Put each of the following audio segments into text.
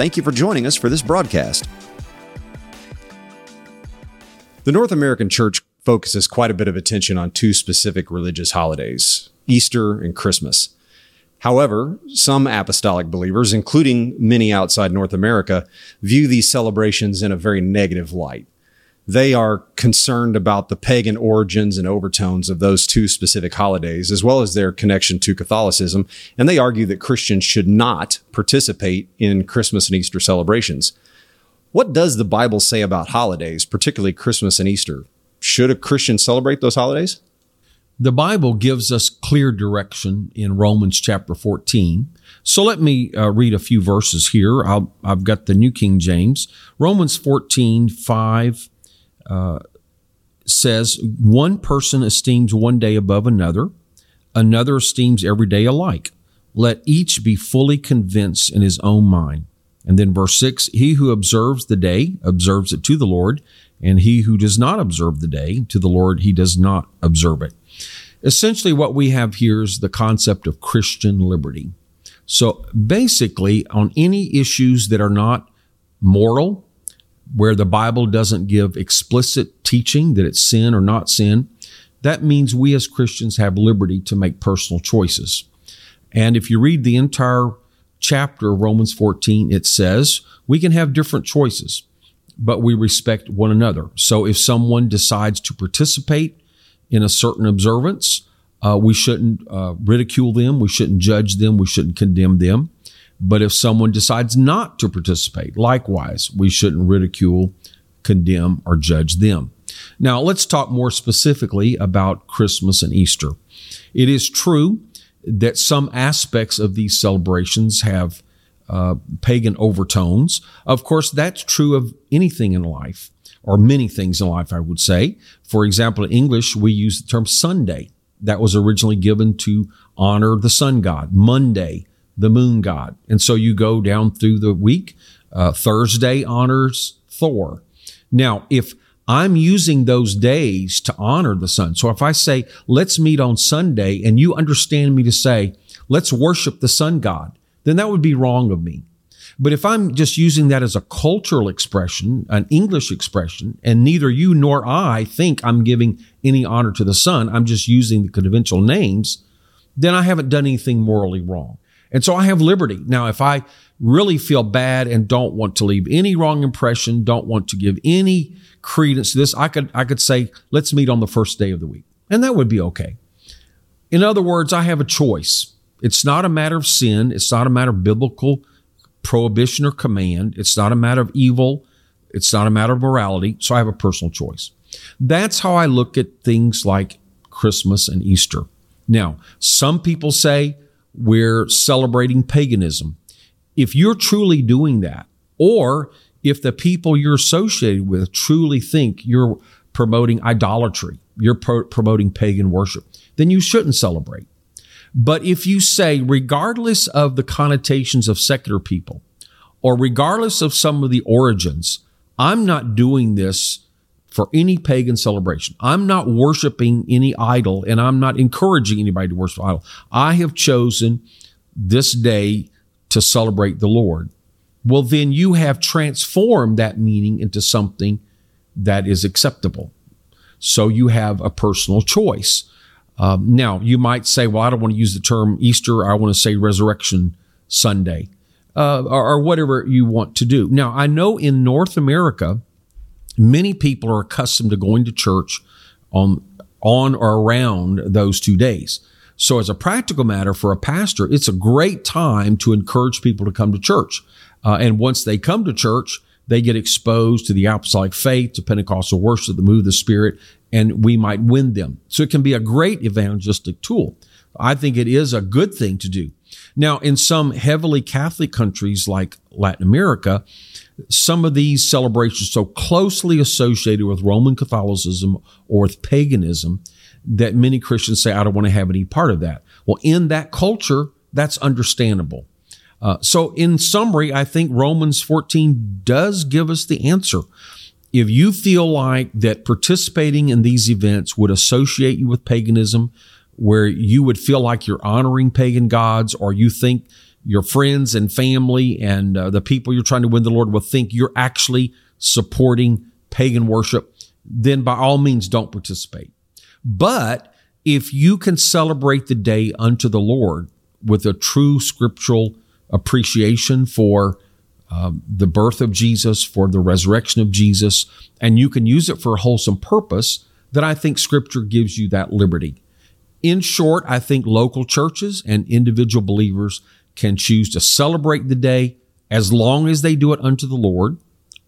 Thank you for joining us for this broadcast. The North American Church focuses quite a bit of attention on two specific religious holidays Easter and Christmas. However, some apostolic believers, including many outside North America, view these celebrations in a very negative light. They are concerned about the pagan origins and overtones of those two specific holidays, as well as their connection to Catholicism, and they argue that Christians should not participate in Christmas and Easter celebrations. What does the Bible say about holidays, particularly Christmas and Easter? Should a Christian celebrate those holidays? The Bible gives us clear direction in Romans chapter 14. So let me uh, read a few verses here. i have got the New King James. Romans 14, 5 uh, says one person esteems one day above another, another esteems every day alike. Let each be fully convinced in his own mind. And then verse six, he who observes the day observes it to the Lord, and he who does not observe the day to the Lord, he does not observe it. Essentially, what we have here is the concept of Christian liberty. So basically, on any issues that are not moral, where the Bible doesn't give explicit teaching that it's sin or not sin, that means we as Christians have liberty to make personal choices. And if you read the entire chapter of Romans 14, it says we can have different choices, but we respect one another. So if someone decides to participate in a certain observance, uh, we shouldn't uh, ridicule them, we shouldn't judge them, we shouldn't condemn them. But if someone decides not to participate, likewise, we shouldn't ridicule, condemn, or judge them. Now, let's talk more specifically about Christmas and Easter. It is true that some aspects of these celebrations have uh, pagan overtones. Of course, that's true of anything in life, or many things in life, I would say. For example, in English, we use the term Sunday. That was originally given to honor the sun god. Monday, the moon god. And so you go down through the week. Uh, Thursday honors Thor. Now, if I'm using those days to honor the sun. So if I say, let's meet on Sunday and you understand me to say, let's worship the sun god, then that would be wrong of me. But if I'm just using that as a cultural expression, an English expression, and neither you nor I think I'm giving any honor to the sun, I'm just using the conventional names, then I haven't done anything morally wrong. And so I have liberty. Now, if I really feel bad and don't want to leave any wrong impression, don't want to give any credence to this, I could, I could say, let's meet on the first day of the week. And that would be okay. In other words, I have a choice. It's not a matter of sin. It's not a matter of biblical prohibition or command. It's not a matter of evil. It's not a matter of morality. So I have a personal choice. That's how I look at things like Christmas and Easter. Now, some people say, we're celebrating paganism. If you're truly doing that, or if the people you're associated with truly think you're promoting idolatry, you're pro- promoting pagan worship, then you shouldn't celebrate. But if you say, regardless of the connotations of secular people, or regardless of some of the origins, I'm not doing this for any pagan celebration. I'm not worshiping any idol and I'm not encouraging anybody to worship idol. I have chosen this day to celebrate the Lord. Well, then you have transformed that meaning into something that is acceptable. So you have a personal choice. Um, now, you might say, well, I don't want to use the term Easter. I want to say Resurrection Sunday, uh, or, or whatever you want to do. Now, I know in North America, many people are accustomed to going to church on on or around those two days. So as a practical matter for a pastor, it's a great time to encourage people to come to church. Uh, and once they come to church, they get exposed to the apostolic faith, to Pentecostal worship, the move of the Spirit, and we might win them. So it can be a great evangelistic tool. I think it is a good thing to do. Now, in some heavily Catholic countries like Latin America, some of these celebrations so closely associated with Roman Catholicism or with paganism that many Christians say, I don't want to have any part of that. Well, in that culture, that's understandable. Uh, so, in summary, I think Romans 14 does give us the answer. If you feel like that participating in these events would associate you with paganism, where you would feel like you're honoring pagan gods, or you think your friends and family and uh, the people you're trying to win the Lord will think you're actually supporting pagan worship, then by all means don't participate. But if you can celebrate the day unto the Lord with a true scriptural appreciation for uh, the birth of Jesus, for the resurrection of Jesus, and you can use it for a wholesome purpose, then I think scripture gives you that liberty. In short, I think local churches and individual believers can choose to celebrate the day as long as they do it unto the Lord,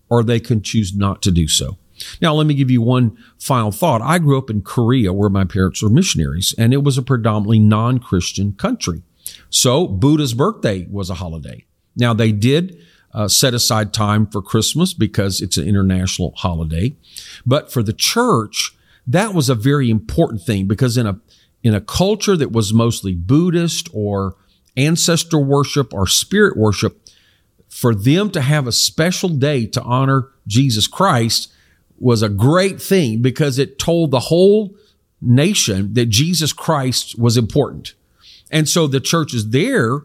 or they can choose not to do so. Now, let me give you one final thought. I grew up in Korea where my parents were missionaries, and it was a predominantly non Christian country. So, Buddha's birthday was a holiday. Now, they did uh, set aside time for Christmas because it's an international holiday. But for the church, that was a very important thing because in a in a culture that was mostly Buddhist or ancestor worship or spirit worship, for them to have a special day to honor Jesus Christ was a great thing because it told the whole nation that Jesus Christ was important. And so the churches there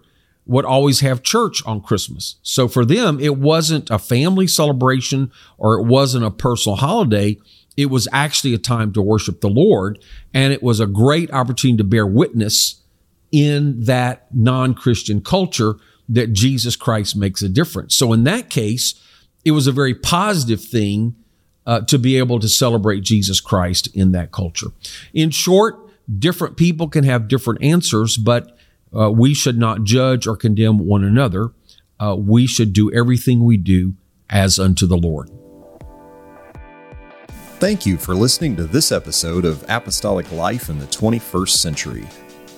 would always have church on Christmas. So for them, it wasn't a family celebration or it wasn't a personal holiday. It was actually a time to worship the Lord. And it was a great opportunity to bear witness in that non-Christian culture that Jesus Christ makes a difference. So in that case, it was a very positive thing uh, to be able to celebrate Jesus Christ in that culture. In short, different people can have different answers, but uh, we should not judge or condemn one another. Uh, we should do everything we do as unto the Lord. Thank you for listening to this episode of Apostolic Life in the 21st Century.